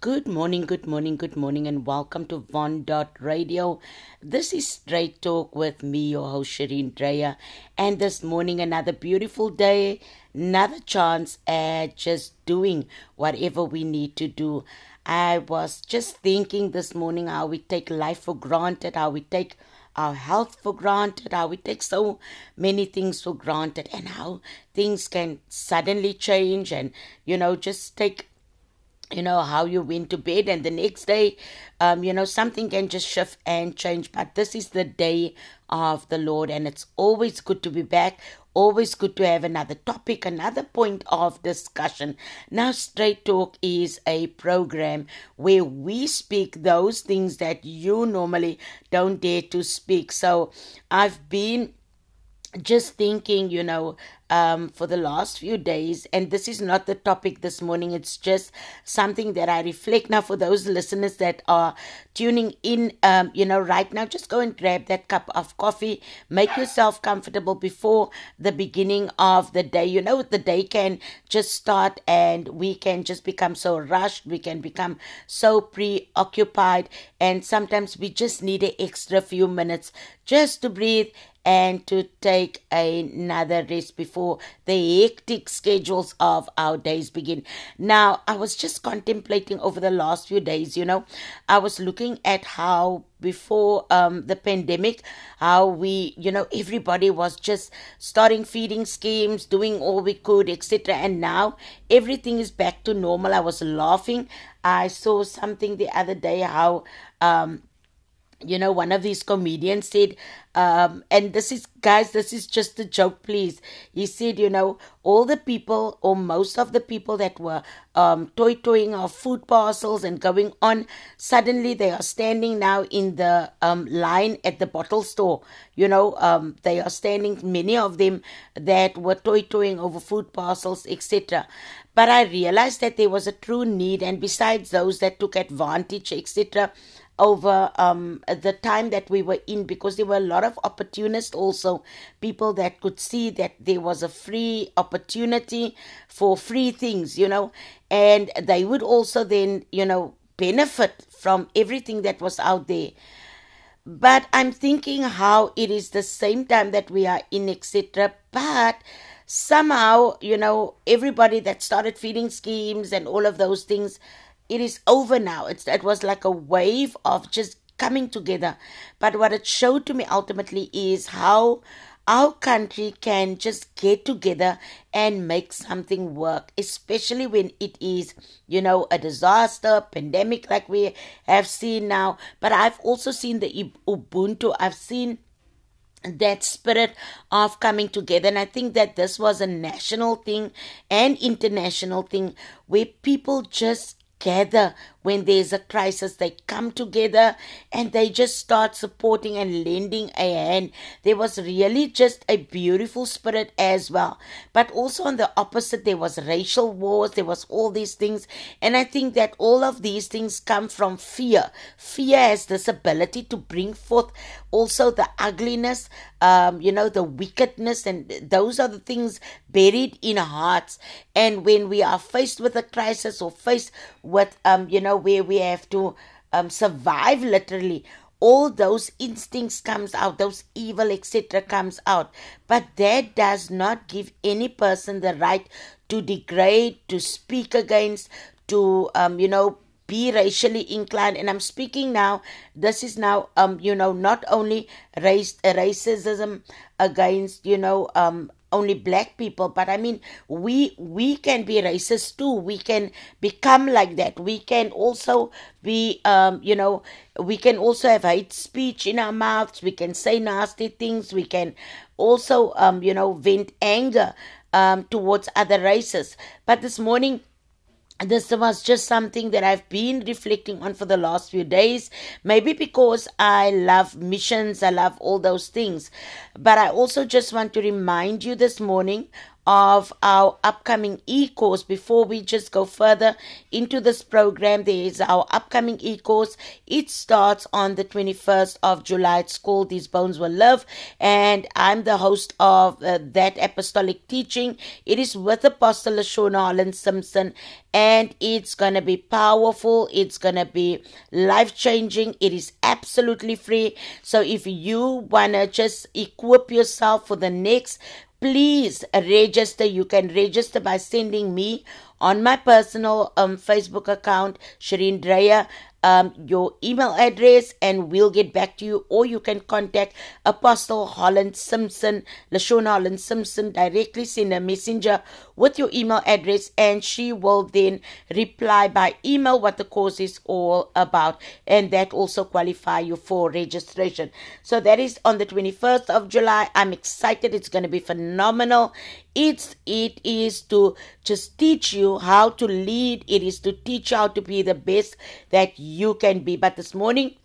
Good morning, good morning, good morning, and welcome to Von Dot Radio. This is Straight Talk with me, your host Shireen Dreyer. And this morning, another beautiful day, another chance at just doing whatever we need to do. I was just thinking this morning how we take life for granted, how we take our health for granted, how we take so many things for granted, and how things can suddenly change, and you know, just take you know how you went to bed and the next day um you know something can just shift and change. But this is the day of the lord and it's always good to be back. Always good to have another topic another point of discussion. Now straight talk is a program where we speak those things that you normally don't dare to speak. So i've been just thinking, you know, um, for the last few days, and this is not the topic this morning, it's just something that I reflect now for those listeners that are tuning in, um, you know, right now, just go and grab that cup of coffee, make yourself comfortable before the beginning of the day. You know, the day can just start and we can just become so rushed, we can become so preoccupied, and sometimes we just need an extra few minutes just to breathe and to take another rest before the hectic schedules of our days begin. Now, I was just contemplating over the last few days, you know, I was looking at how before um, the pandemic, how we, you know, everybody was just starting feeding schemes, doing all we could, etc. And now everything is back to normal. I was laughing. I saw something the other day how um, you know one of these comedians said um and this is guys this is just a joke please. He said you know all the people or most of the people that were um toyi-toying our food parcels and going on suddenly they are standing now in the um line at the bottle store. You know um they are standing many of them that were toyi-toying over food parcels etc but i realized that there was a true need and besides those that took advantage etc over um, the time that we were in because there were a lot of opportunists also people that could see that there was a free opportunity for free things you know and they would also then you know benefit from everything that was out there. But i'm thinking how it is the same time that we are in etc but somehow you know everybody that started feeding schemes and all of those things it is over now. It's it was like a wave of just coming together. But what it showed to me ultimately is how our country can just get together and make something work, especially when it is, you know, a disaster, pandemic like we have seen now. But I've also seen the Ubuntu. I've seen that spirit of coming together. And I think that this was a national thing and international thing where people just queda, when there's a crisis. They come together and they just start supporting and lending a hand. There was really just a beautiful spirit as well. But also on the opposite, there was racial wars, there was all these things. And I think that all of these things come from fear. Fear has this ability to bring forth also the ugliness, um, you know, the wickedness, and those are the things buried in hearts. And when we are faced with a crisis or faced with, um, you know, where we have to um, survive literally, all those instincts comes out those evil etc comes out. But that does not give any person the right to degrade to speak against to um, you know be racially inclined. And i'm speaking now this is now um you know not only race racism against you know um only black people but i mean we we can be racist too. We can become like that. We can also be um you know we can also have hate speech in our mouths. We can say nasty things. We can also um you know vent anger um towards other races. But this morning this was just something that I've been reflecting on for the last few days. Maybe because I love missions, I love all those things. But I also just want to remind you this morning of our upcoming e-course. Before we just go further into this program there is our upcoming e-course. It starts on the 21st of july. It's called these bones will live and i'm the host of uh, that apostolic teaching. It is with apostle lashona holland simpson and it's gonna be powerful. It's gonna be life changing it is absolutely free. So if you wanna just equip yourself for the next please register. You can register by sending me on my personal um, Facebook account, Shireen Dreyer, um, your email address and we'll get back to you. Or you can contact Apostle Holland Simpson, Lashona Holland Simpson, directly send a messenger with your email address and she will then reply by email what the course is all about. And that also qualify you for registration. So that is on the 21st of July. I'm excited. It's going to be phenomenal. It's it is to just teach you how to lead. It is to teach you how to be the best that you can be. But this morning,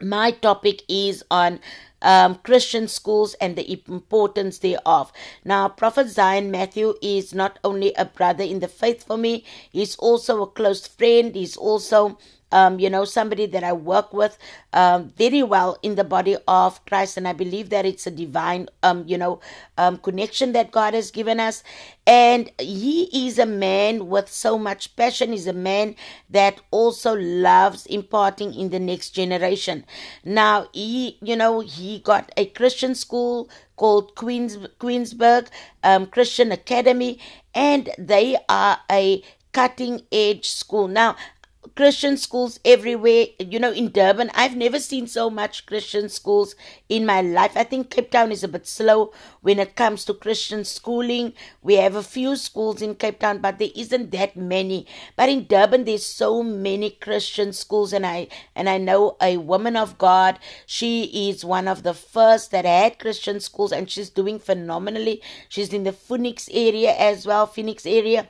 my topic is on um, Christian schools and the importance thereof. Now, Prophet Zion Matthew is not only a brother in the faith for me, he's also a close friend. He's also um, you know, somebody that I work with um, very well in the body of Christ. And I believe that it's a divine, um, you know, um, connection that God has given us. And he is a man with so much passion. He's a man that also loves imparting in the next generation. Now, he, you know, he got a Christian school called Queens, Queensburgh um, Christian Academy, and they are a cutting edge school. Now, Christian schools everywhere. You know, in Durban, I've never seen so much Christian schools in my life. I think Cape Town is a bit slow when it comes to Christian schooling. We have a few schools in Cape Town, but there isn't that many. But in Durban, there's so many Christian schools, and I and I know a woman of God. She is one of the first that had Christian schools, and she's doing phenomenally. She's in the Phoenix area as well, Phoenix area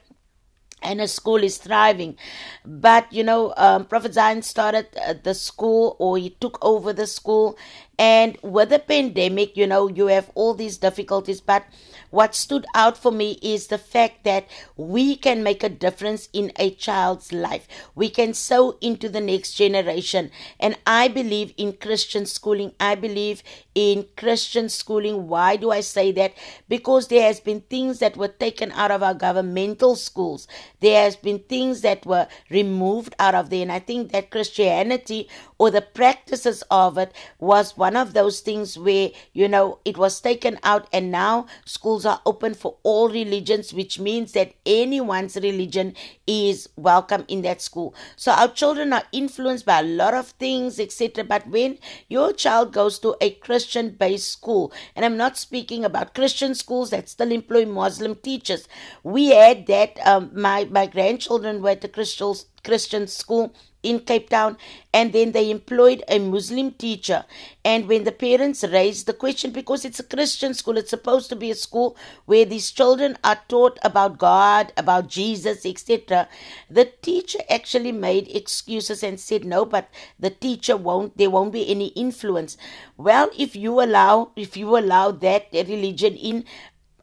and a school is thriving. But you know, um, Prophet Zion started uh, the school, or he took over the school, and with the pandemic, you know, you have all these difficulties. But what stood out for me is the fact that we can make a difference in a child's life. We can sow into the next generation. And I believe in Christian schooling. I believe in Christian schooling. Why do I say that? Because there has been things that were taken out of our governmental schools. There has been things that were removed out of there. And I think that Christianity or the practices of it was one of those things where, you know, it was taken out and now schools are open for all religions, which means that anyone's religion is welcome in that school. So our children are influenced by a lot of things, etc. But when your child goes to a Christian based school, and I'm not speaking about Christian schools that still employ Muslim teachers, we had that. Um, my my grandchildren were at the Christian Christian school in Cape Town, and then they employed a Muslim teacher. And when the parents raised the question, because it's a Christian school, it's supposed to be a school where these children are taught about God, about Jesus, etc., the teacher actually made excuses and said, No, but the teacher won't, there won't be any influence. Well, if you allow, if you allow that religion in,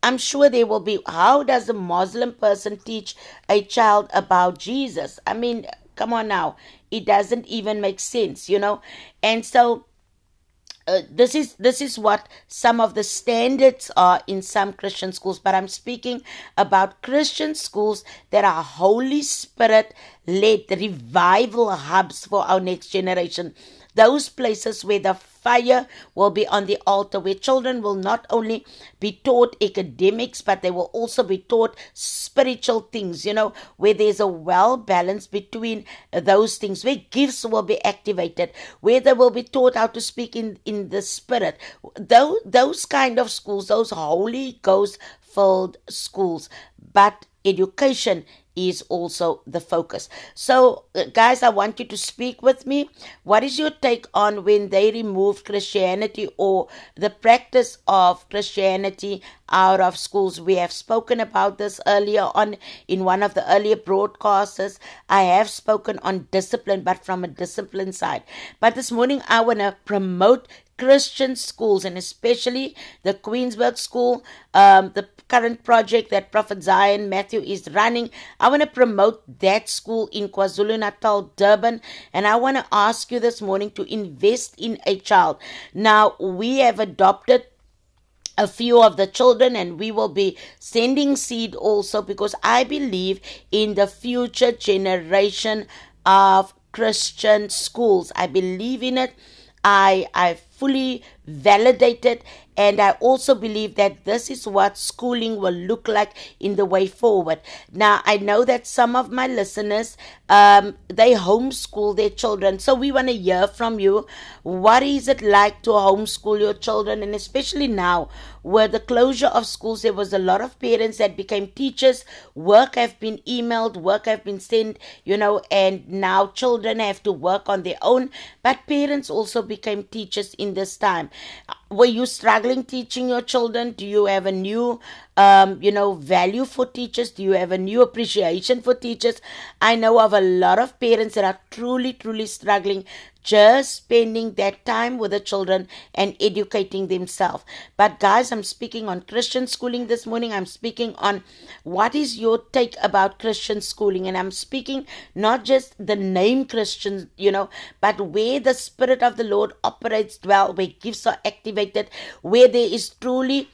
I'm sure there will be. How does a Muslim person teach a child about Jesus? I mean, Come on now. It doesn't even make sense, you know? And so uh, this is this is what some of the standards are in some Christian schools, but I'm speaking about Christian schools that are Holy Spirit led revival hubs for our next generation. Those places where the fire will be on the altar, where children will not only be taught academics, but they will also be taught spiritual things, you know, where there's a well balance between those things, where gifts will be activated, where they will be taught how to speak in, in the spirit. Those, those kind of schools, those Holy Ghost filled schools. But education is also the focus. So, uh, guys, I want you to speak with me. What is your take on when they removed Christianity or the practice of Christianity out of schools? We have spoken about this earlier on in one of the earlier broadcasts. I have spoken on discipline, but from a discipline side. But this morning, I want to promote Christian schools and especially the Queensburgh School, um, the current project that Prophet Zion Matthew is running. I want to promote that school in KwaZulu Natal, Durban, and I want to ask you this morning to invest in a child. Now, we have adopted a few of the children and we will be sending seed also because I believe in the future generation of Christian schools. I believe in it. I I fully validated and I also believe that this is what schooling will look like in the way forward. Now I know that some of my listeners um, they homeschool their children, so we want to hear from you. What is it like to homeschool your children, and especially now with the closure of schools, there was a lot of parents that became teachers. Work have been emailed, work have been sent, you know, and now children have to work on their own. But parents also became teachers in this time. Were you struggling teaching your children? Do you have a new, um, you know, value for teachers? Do you have a new appreciation for teachers? I know of a lot of parents that are truly, truly struggling just spending that time with the children and educating themselves. But guys, I'm speaking on Christian schooling this morning. I'm speaking on what is your take about Christian schooling. And I'm speaking not just the name Christian, you know, but where the Spirit of the Lord operates well, where gifts are activated, where there is truly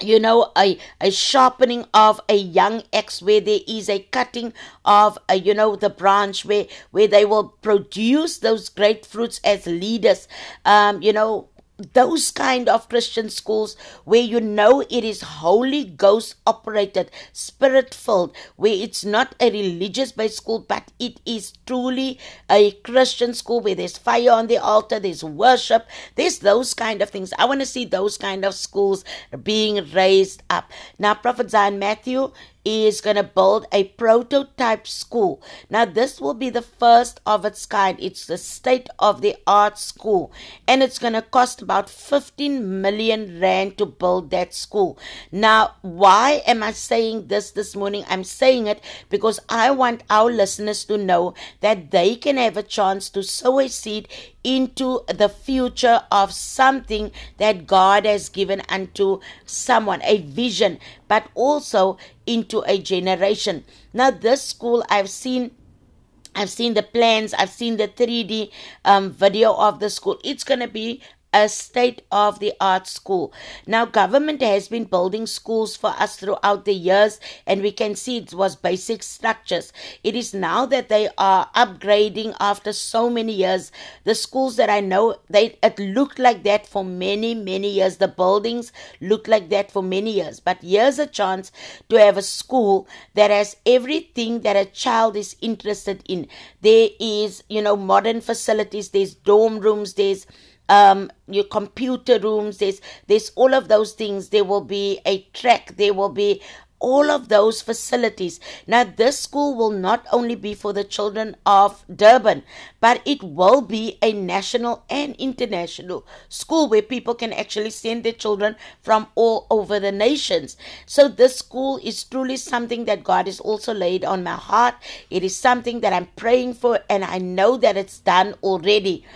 you know a, a sharpening of a young axe where there is a cutting of a, you know the branch where where they will produce those great fruits as leaders. Um you know those kind of Christian schools where you know it is Holy Ghost operated, spirit filled, where it's not a religious based school, but it is truly a Christian school where there's fire on the altar, there's worship, there's those kind of things. I want to see those kind of schools being raised up. Now, Prophet Zion Matthew is going to build a prototype school. Now, this will be the first of its kind. It's the state of the art school, and it's going to cost about 15 million rand to build that school. Now, why am I saying this this morning? I'm saying it because I want our listeners to know that they can have a chance to sow a seed into the future of something that God has given unto someone, a vision, but also into a generation. Now, this school I've seen. I've seen the plans. I've seen the 3D um, video of the school. It's going to be a state of the art school. Now, government has been building schools for us throughout the years, and we can see it was basic structures. It is now that they are upgrading after so many years. The schools that I know, they it looked like that for many, many years. The buildings looked like that for many years. But here's a chance to have a school that has everything that a child is interested in. There is, you know, modern facilities, there's dorm rooms, there's um your computer rooms there's there's all of those things there will be a track there will be all of those facilities. Now, this school will not only be for the children of Durban, but it will be a national and international school where people can actually send their children from all over the nations. So, this school is truly something that God has also laid on my heart. It is something that I'm praying for, and I know that it's done already.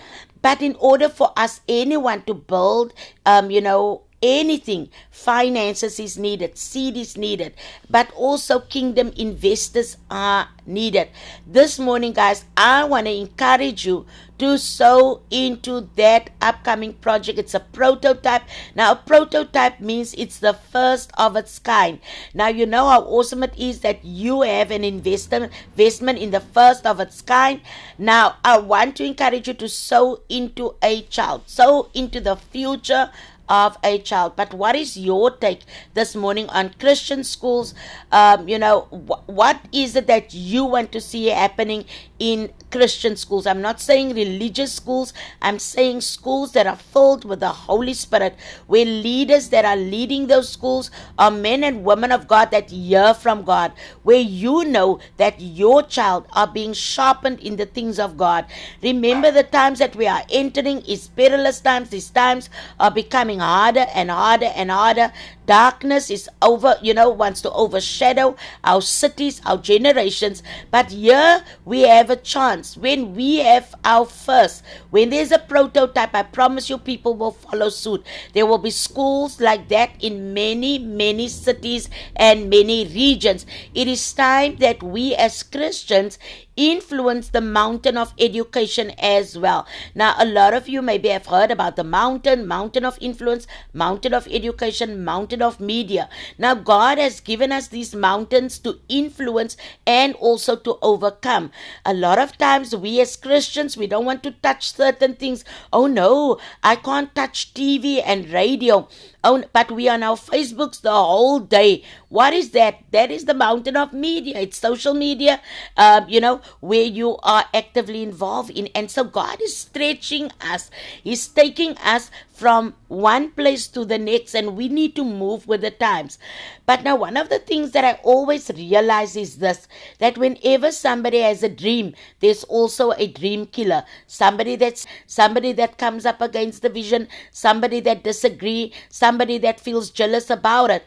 But in order for us, anyone to build, um, you know, anything, finances is needed, seed is needed, but also kingdom investors are needed. This morning, guys, I want to encourage you to sow into that upcoming project. It's a prototype. Now, a prototype means it's the first of its kind. Now, you know how awesome it is that you have an investment investment in the first of its kind. Now, I want to encourage you to sow into a child, sow into the future of a child. But what is your take this morning on Christian schools? Um, you know, wh- what is it that you want to see happening in Christian schools? I'm not saying religious schools, I'm saying schools that are filled with the Holy Spirit, where leaders that are leading those schools are men and women of God that hear from God, where you know that your child are being sharpened in the things of God. Remember the times that we are entering is perilous times, these times are becoming harder and harder and harder. Darkness is over, you know, wants to overshadow our cities, our generations. But here we have a chance. When we have our first, when there's a prototype, I promise you people will follow suit. There will be schools like that in many, many cities and many regions. It is time that we as Christians influence the mountain of education as well. Now, a lot of you maybe have heard about the mountain, mountain of influence, mountain of education, mountain of media. Now, God has given us these mountains to influence and also to overcome. A lot of times, we as Christians, we don't want to touch certain things. Oh no, I can't touch TV and radio. Oh, but we are now Facebooks the whole day. What is that? That is the mountain of media. It's social media, uh, you know, where you are actively involved in. And so God is stretching us. He's taking us from one place to the next, and we need to move with the times. But now, one of the things that I always realize is this that whenever somebody has a dream, there's also a dream killer. Somebody that's somebody that comes up against the vision, somebody that disagree, somebody that feels jealous about it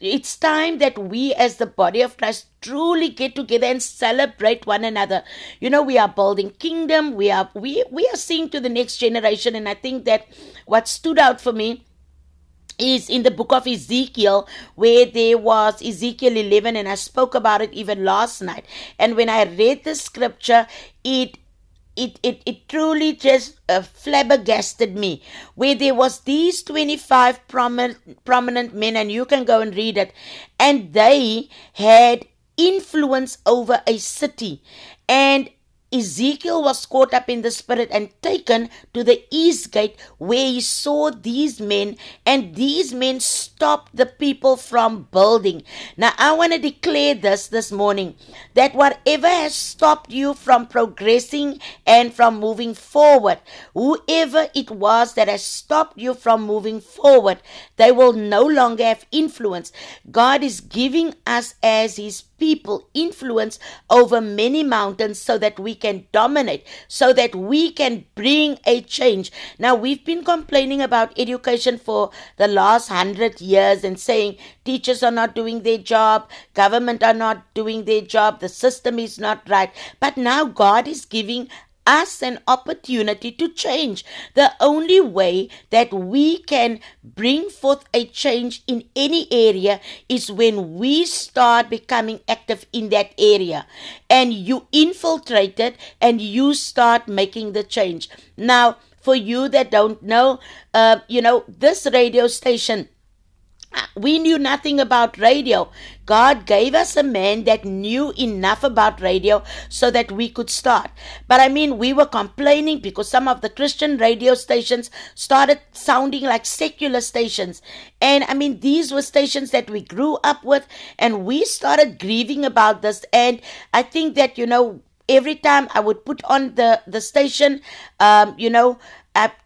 it's time that we as the body of Christ truly get together and celebrate one another. You know, we are building kingdom, we are we we are seeing to the next generation and I think that what stood out for me is in the book of Ezekiel, where there was Ezekiel 11, and I spoke about it even last night. And when I read the scripture, it it, it, it truly just uh, flabbergasted me. Where there was these 25 prominent, prominent men and you can go and read it and they had influence over a city. And Ezekiel was caught up in the spirit and taken to the east gate where he saw these men and these men stopped the people from building. Now I want to declare this this morning that whatever has stopped you from progressing and from moving forward, whoever it was that has stopped you from moving forward, they will no longer have influence. God is giving us as his people influence over many mountains so that we can dominate, so that we can bring a change. Now, we've been complaining about education for the last hundred years and saying teachers are not doing their job, government are not doing their job, the system is not right. But now God is giving us an opportunity to change. The only way that we can bring forth a change in any area is when we start becoming active in that area and you infiltrate it and you start making the change. Now, for you that don't know, uh, you know, this radio station we knew nothing about radio. God gave us a man that knew enough about radio so that we could start. But I mean, we were complaining because some of the Christian radio stations started sounding like secular stations. And I mean, these were stations that we grew up with, and we started grieving about this. And I think that, you know, every time I would put on the, the station, um, you know,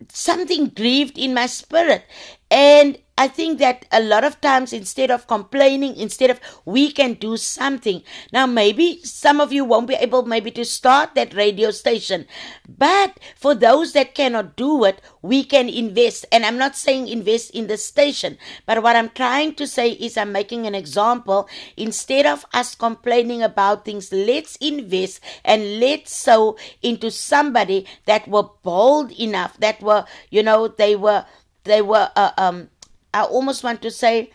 something grieved in my spirit. And I think that a lot of times, instead of complaining, instead of we can do something. Now, maybe some of you won't be able maybe to start that radio station, but for those that cannot do it, we can invest. And I'm not saying invest in the station, but what I'm trying to say is I'm making an example. Instead of us complaining about things, let's invest and let's sow into somebody that were bold enough, that were, you know, they were they were uh, um I almost want to say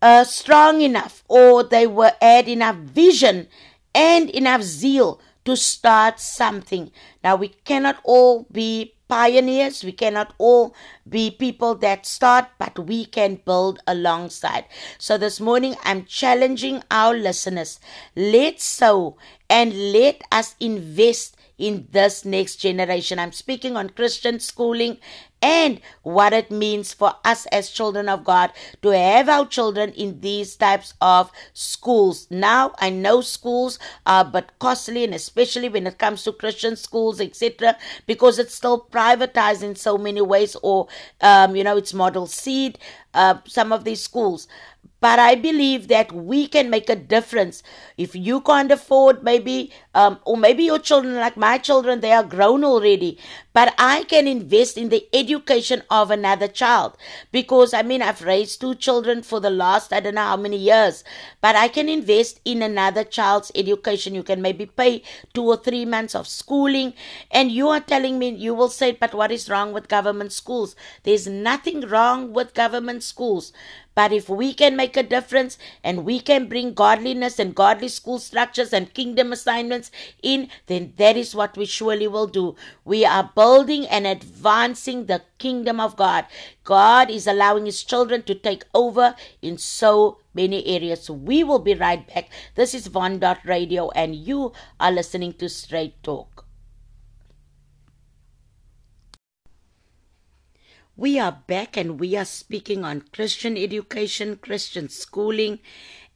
uh, strong enough or they were had enough vision and enough zeal to start something. Now we cannot all be pioneers, we cannot all be people that start, but we can build alongside. So this morning I'm challenging our listeners. Let's sow and let us invest in this next generation. I'm speaking on Christian schooling and what it means for us as children of God to have our children in these types of schools. Now, I know schools are but costly, and especially when it comes to Christian schools, etc., because it's still privatized in so many ways, or um, you know, it's model C. Uh, some of these schools, but I believe that we can make a difference. If you can't afford, maybe, um, or maybe your children, like my children, they are grown already, but I can invest in the education of another child because I mean, I've raised two children for the last, I don't know how many years, but I can invest in another child's education. You can maybe pay two or three months of schooling, and you are telling me, you will say, but what is wrong with government schools? There's nothing wrong with government schools. But if we can make a difference and we can bring godliness and godly school structures and kingdom assignments in, then that is what we surely will do. We are building and advancing the kingdom of God. God is allowing his children to take over in so many areas. We will be right back. This is Von Dot Radio, and you are listening to Straight Talk. We are back and we are speaking on Christian education, Christian schooling,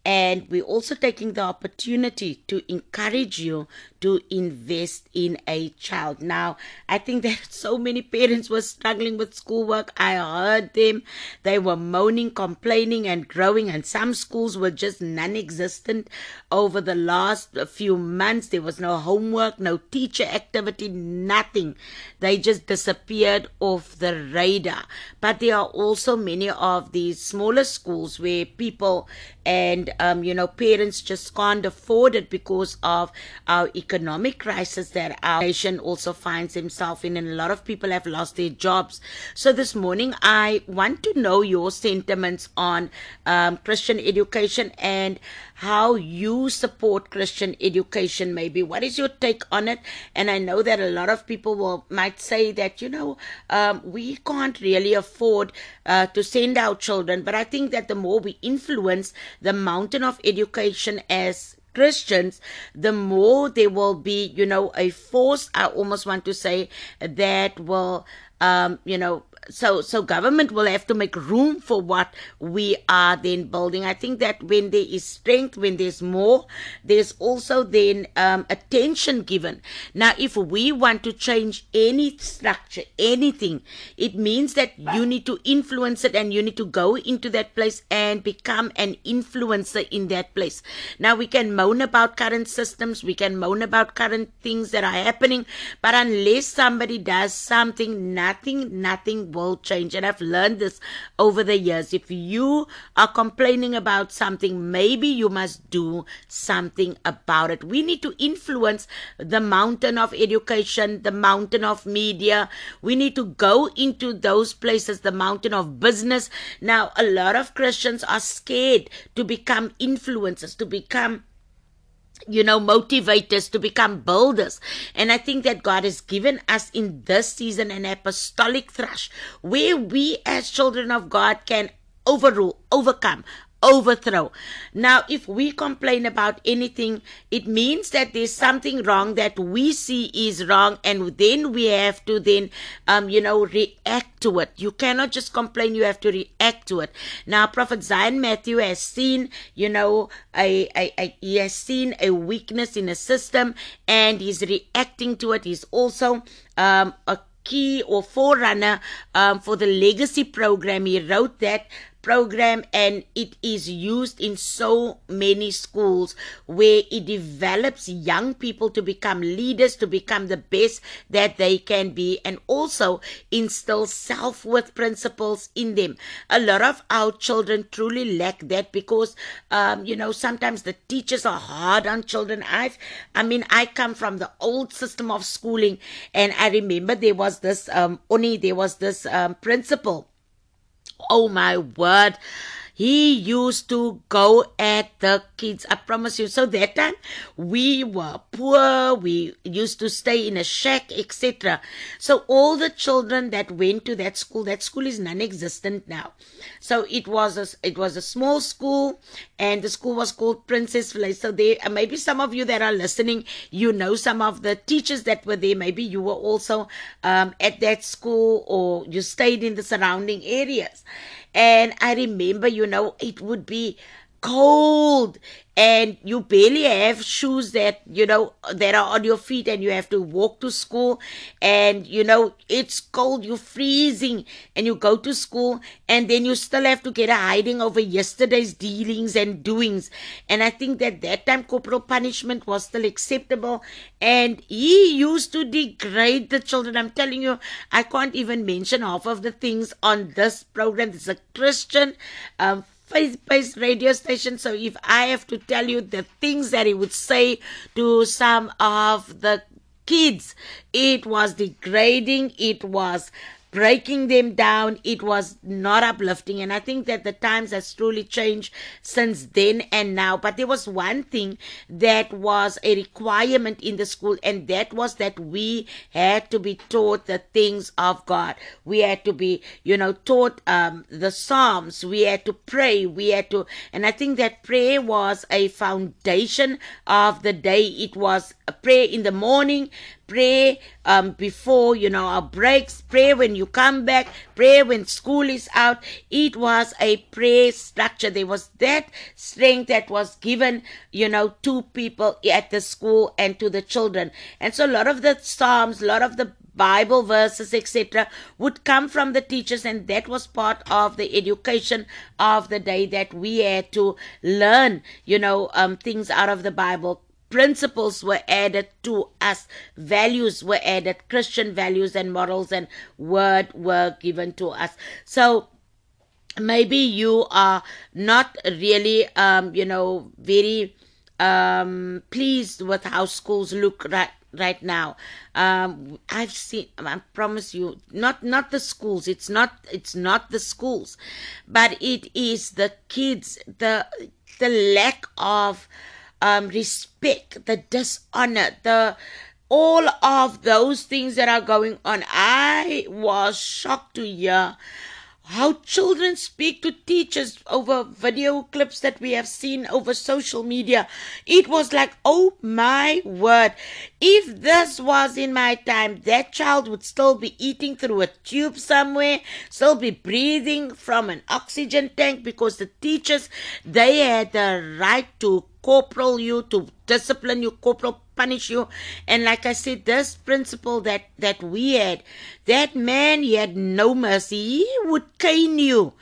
and we're also taking the opportunity to encourage you to invest in a child. Now, I think that so many parents were struggling with schoolwork. I heard them. They were moaning, complaining, and growing, and some schools were just non existent over the last few months. There was no homework, no teacher activity, nothing. They just disappeared off the radar. But there are also many of these smaller schools where people and um, you know parents just can't afford it because of our economic crisis that our nation also finds himself in and a lot of people have lost their jobs. So this morning i want to know your sentiments on um, christian education and how you support Christian education, maybe. What is your take on it? And I know that a lot of people will might say that, you know, um, we can't really afford uh, to send our children. But I think that the more we influence the mountain of education as Christians, the more there will be, you know, a force, I almost want to say, that will, um, you know, so so government will have to make room for what we are then building. I think that when there is strength when there's more there's also then um, attention given. Now if we want to change any structure anything it means that you need to influence it and you need to go into that place and become an influencer in that place. Now we can moan about current systems we can moan about current things that are happening but unless somebody does something nothing nothing will change. And I've learned this over the years. If you are complaining about something, maybe you must do something about it. We need to influence the mountain of education, the mountain of media. We need to go into those places, the mountain of business. Now, a lot of Christians are scared to become influencers, to become you know, motivate us to become builders. And I think that God has given us in this season an apostolic thrush where we as children of God can overrule, overcome, overthrow. Now, if we complain about anything, it means that there's something wrong that we see is wrong, and then we have to then, um, you know, react to it. You cannot just complain; you have to react to it. Now, Prophet Zion Matthew has seen, you know, a, a, a he has seen a weakness in a system, and he's reacting to it. He's also um, a key or forerunner um, for the legacy program. He wrote that program and it is used in so many schools where it develops young people to become leaders, to become the best that they can be, and also instills self worth principles in them. A lot of our children truly lack that because, um, you know, sometimes the teachers are hard on children. I've, I mean, I come from the old system of schooling, and I remember there was this, um, only there was this um, principal Oh my word. He used to go at the kids. I promise you. So that time we were poor. We used to stay in a shack, etc. So all the children that went to that school, that school is non-existent now. So it was a, it was a small school, and the school was called Princess Place. So there, maybe some of you that are listening, you know some of the teachers that were there. Maybe you were also um, at that school, or you stayed in the surrounding areas. And I remember, you know, it would be cold and you barely have shoes that you know that are on your feet and you have to walk to school and you know it's cold you're freezing and you go to school and then you still have to get a hiding over yesterday's dealings and doings. And i think that that time corporal punishment was still acceptable and he used to degrade the children. I'm telling you i can't even mention half of the things on this program. It's a christian um, faith-based radio station. So if I have to tell you the things that he would say to some of the kids, it was degrading. It was breaking them down. It was not uplifting. And I think that the times has truly changed since then and now. But there was one thing that was a requirement in the school, and that was that we had to be taught the things of God. We had to be, you know, taught um, the Psalms. We had to pray. We had to, and I think that prayer was a foundation of the day. It was a prayer in the morning, pray um, before you know our breaks. Pray when you come back. Pray when school is out. It was a prayer structure. There was that strength that was given you know to people at the school and to the children. And so a lot of the psalms a lot of the Bible verses, etc., would come from the teachers, and that was part of the education of the day that we had to learn, you know, um, things out of the Bible principles were added to us, values were added, Christian values and morals and word were given to us. So maybe you are not really, um, you know, very um, pleased with how schools look right right now um i've seen i promise you not not the schools it's not it's not the schools but it is the kids the the lack of um, respect, the dishonor, the all of those things that are going on. I was shocked to hear how children speak to teachers over video clips that we have seen over social media. It was like, oh my word. If this was in my time, that child would still be eating through a tube somewhere, still be breathing from an oxygen tank because the teachers, they had the right to corporal you, to discipline you, corporal punish you. And like I said, this principle that, that we had, that man, he had no mercy. He would cane you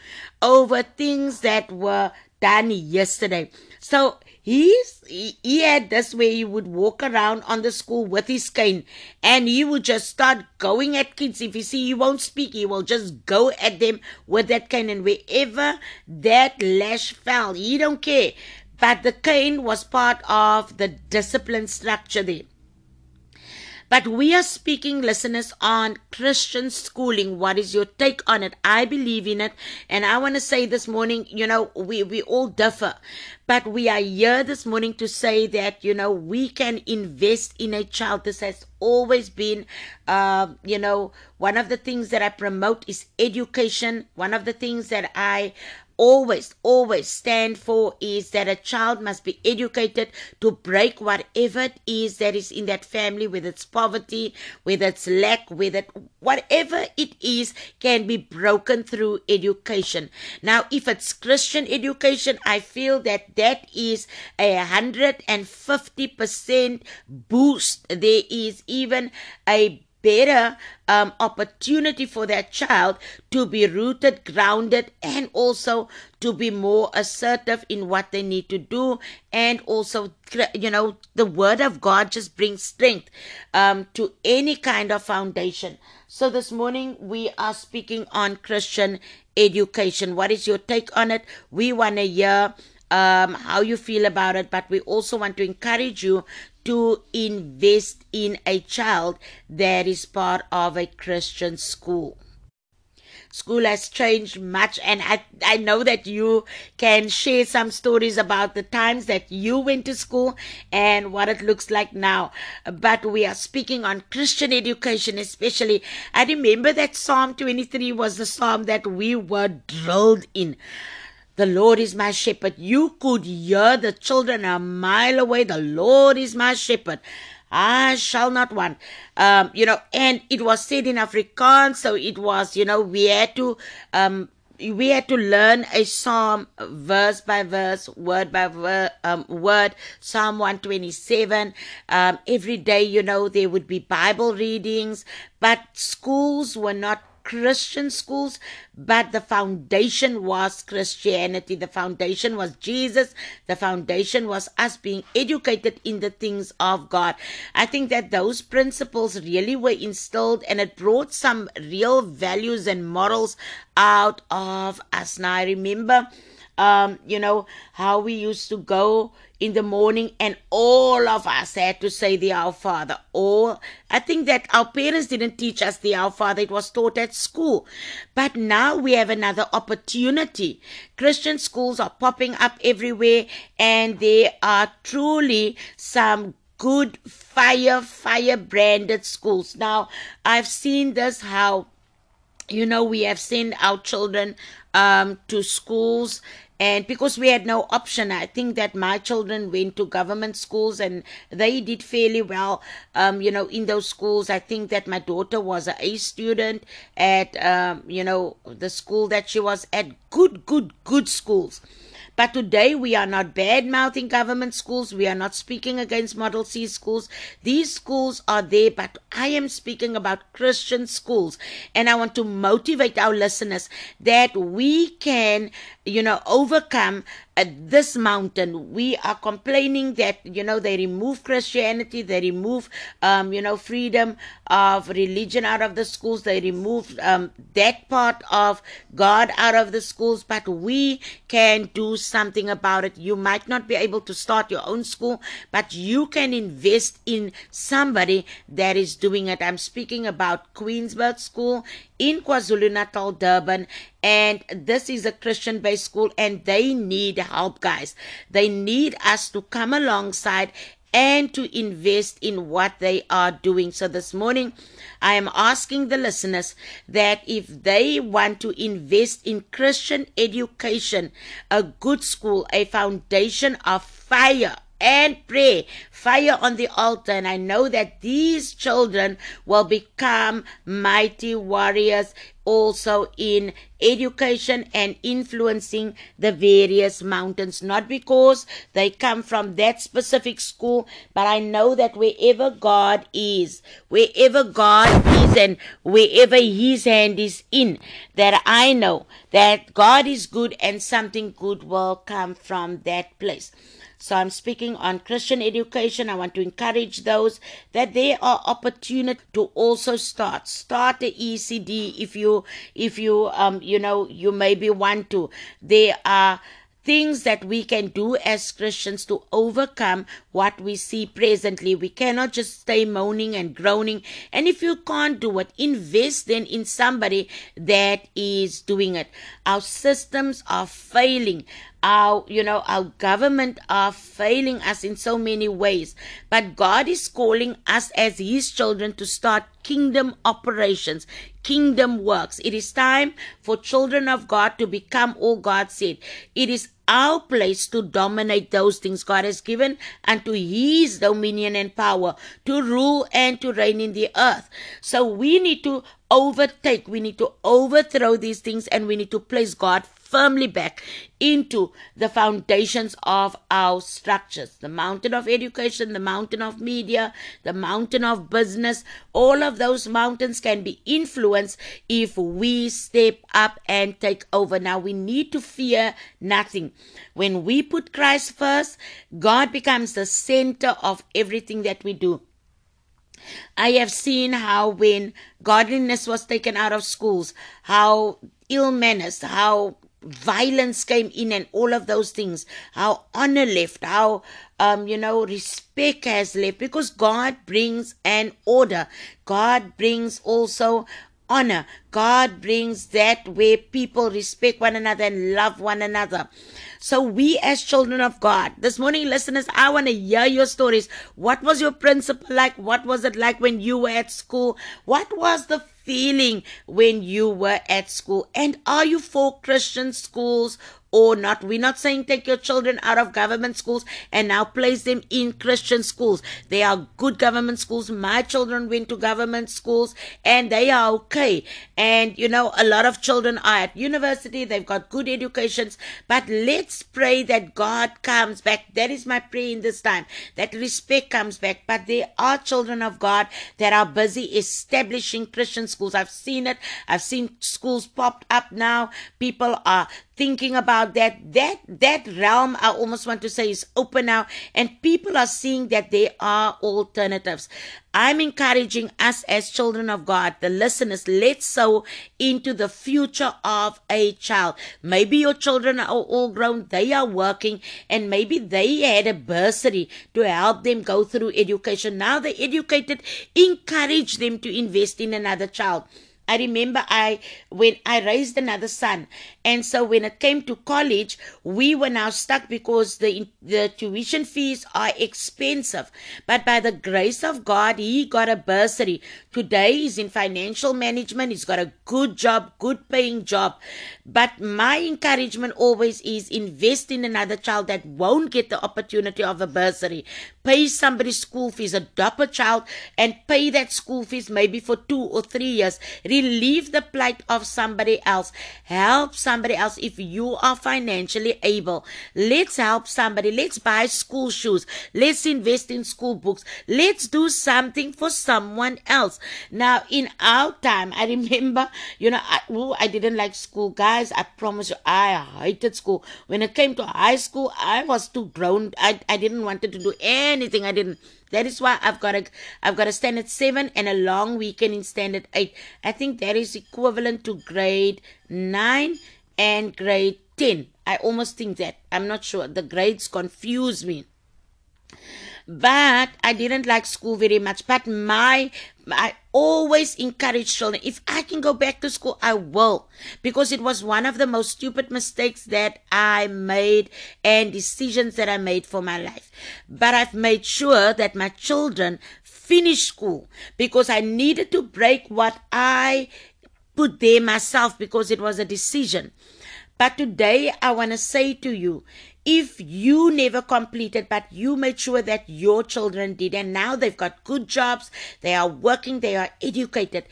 over things that were done yesterday. So he's, he, he had this way he would walk around on the school with his cane and he would just start going at kids. If you see he won't speak, he will just go at them with that cane. And wherever that lash fell, he don't care but the cane was part of the discipline structure there. But we are speaking, listeners, on Christian schooling. What is your take on it? I believe in it. And I want to say this morning, you know, we, we all differ. But we are here this morning to say that, you know, we can invest in a child. This has always been, uh, you know, one of the things that I promote is education. One of the things that I always, always stand for is that a child must be educated to break whatever it is that is in that family, whether it's poverty, whether it's lack, whether whatever it is can be broken through education. Now, if it's Christian education, I feel that that is a hundred and fifty percent boost. There is even a better um, opportunity for that child to be rooted, grounded, and also to be more assertive in what they need to do. And also, you know, the word of God just brings strength um, to any kind of foundation. So this morning we are speaking on Christian education. What is your take on it? We want to hear um, how you feel about it, but we also want to encourage you to invest in a child that is part of a Christian school. School has changed much, and I, I know that you can share some stories about the times that you went to school and what it looks like now. But we are speaking on Christian education, especially. I remember that Psalm 23 was the psalm that we were drilled in. The Lord is my shepherd. You could hear the children a mile away. The Lord is my shepherd. I shall not want. Um, you know, and it was said in Afrikaans, so it was, you know, we had to um we had to learn a psalm verse by verse, word by word, um, word Psalm 127. Um, every day, you know, there would be Bible readings, but schools were not Christian schools, but the foundation was Christianity. The foundation was Jesus. The foundation was us being educated in the things of God. I think that those principles really were instilled and it brought some real values and morals out of us. Now I remember um, you know, how we used to go in the morning and all of us had to say the Our Father. Or I think that our parents didn't teach us the Our Father, it was taught at school. But now we have another opportunity. Christian schools are popping up everywhere and there are truly some good fire, fire branded schools. Now, I've seen this how you know we have sent our children um, to schools. And because we had no option i think that my children went to government schools and they did fairly well um, you know in those schools. I think that my daughter was a a student at um, you know the school that she was at. Good good good schools but today we are not bad mouthing government schools. We are not speaking against Model C schools. These schools are there, but I am speaking about Christian schools. And I want to motivate our listeners that we can, you know, overcome uh, this mountain. We are complaining that, you know, they remove Christianity, they remove, um, you know, freedom of religion out of the schools, they remove um, that part of God out of the schools, but we can do something about it. You might not be able to start your own school, but you can invest in somebody that is doing it. I'm speaking about Queensburgh School in KwaZulu Natal, Durban, and this is a Christian based school, and they need help, guys. They need us to come alongside and to invest in what they are doing. So this morning, I am asking the listeners that if they want to invest in Christian education, a good school, a foundation of fire, and pray. Fire on the altar and i know that these children will become mighty warriors also in education and influencing the various mountains. Not because they come from that specific school but i know that wherever god is wherever god is and wherever his hand is in that i know that god is good and something good will come from that place so I'm speaking on Christian education. I want to encourage those that there are opportunity to also start. Start the ECD if you if you um you know you maybe want to. There are things that we can do as Christians to overcome what we see presently. We cannot just stay moaning and groaning. And if you can't do it, invest then in somebody that is doing it. Our systems are failing our you know our government are failing us in so many ways. But god is calling us as his children to start kingdom operations kingdom works. It is time for children of god to become all god said. It is our place to dominate those things God has given and to His dominion and power to rule and to reign in the earth. So we need to overtake, we need to overthrow these things, and we need to place God firmly back into the foundations of our structures the mountain of education, the mountain of media, the mountain of business. All of those mountains can be influenced if we step up and take over. Now, we need to fear nothing. When we put Christ first, God becomes the center of everything that we do. I have seen how when godliness was taken out of schools, how ill manners, how violence came in and all of those things how honor left how um you know respect has left because god brings an order god brings also honor god brings that where people respect one another and love one another so we as children of God, this morning listeners, I want to hear your stories. What was your principal like? What was it like when you were at school? What was the feeling when you were at school? And are you for Christian schools or not. We're not saying take your children out of government schools and now place them in Christian schools. They are good government schools. My children went to government schools and they are okay. And you know, a lot of children are at university, they've got good educations, but let's pray that God comes back. That is my prayer in this time, that respect comes back. But there are children of God that are busy establishing Christian schools. I've seen it. I've seen schools popped up now. People are thinking about that that that realm i almost want to say is open now and people are seeing that there are alternatives. I'm encouraging us as children of god the listeners let's sow into the future of a child. Maybe your children are all grown they are working and maybe they had a bursary to help them go through education. Now they're educated encourage them to invest in another child I remember I when I raised another son, and so when it came to college, we were now stuck because the the tuition fees are expensive. But by the grace of God, he got a bursary. Today he's in financial management. He's got a good job, good paying job. But my encouragement always is invest in another child that won't get the opportunity of a bursary. Pay somebody's school fees, adopt a child, and pay that school fees maybe for two or three years relieve the plight of somebody else. Help somebody else if you are financially able. Let's help somebody. Let's buy school shoes. Let's invest in school books. Let's do something for someone else. Now, in our time, I remember, you know, I, oh, I didn't like school, guys. I promise you, I hated school. When it came to high school, I was too grown. I, I didn't want to do anything. I didn't that is why I've got a I've got a standard seven and a long weekend in standard eight. I think that is equivalent to grade nine and grade ten. I almost think that. I'm not sure. The grades confuse me but I didn't like school very much. But my, I always encourage children, if I can go back to school, I will. Because it was one of the most stupid mistakes that I made and decisions that I made for my life. But I've made sure that my children finish school because I needed to break what I put there myself because it was a decision. But today I want to say to you, if you never completed, but you made sure that your children did, and now they've got good jobs, they are working, they are educated.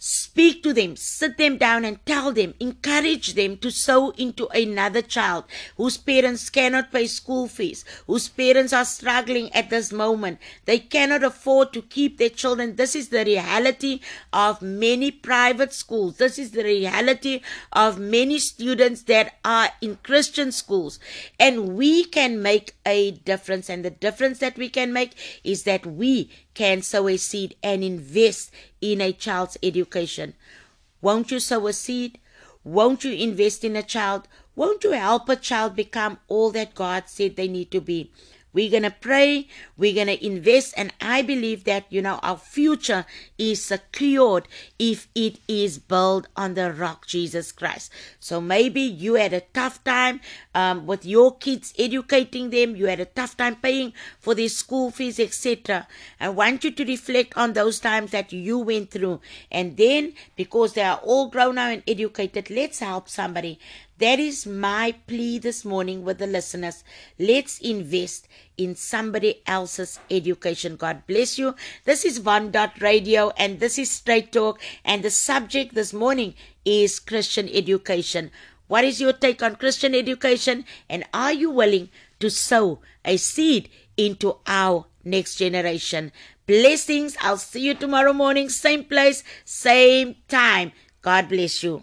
Speak to them, sit them down and tell them, encourage them to sow into another child whose parents cannot pay school fees, whose parents are struggling at this moment. They cannot afford to keep their children. This is the reality of many private schools. This is the reality of many students that are in Christian schools. And we can make a difference. And the difference that we can make is that we can sow a seed and invest in a child's education. Won't you sow a seed? Won't you invest in a child? Won't you help a child become all that God said they need to be? We're going to pray. We're going to invest. And I believe that, you know, our future is secured if it is built on the rock, Jesus Christ. So maybe you had a tough time um, with your kids, educating them. You had a tough time paying for their school fees, etc. I want you to reflect on those times that you went through. And then, because they are all grown now and educated, let's help somebody. That is my plea this morning with the listeners. Let's invest in somebody else's education. God bless you. This is Von Dot Radio and this is Straight Talk. And the subject this morning is Christian education. What is your take on Christian education? And are you willing to sow a seed into our next generation? Blessings. I'll see you tomorrow morning, same place, same time. God bless you.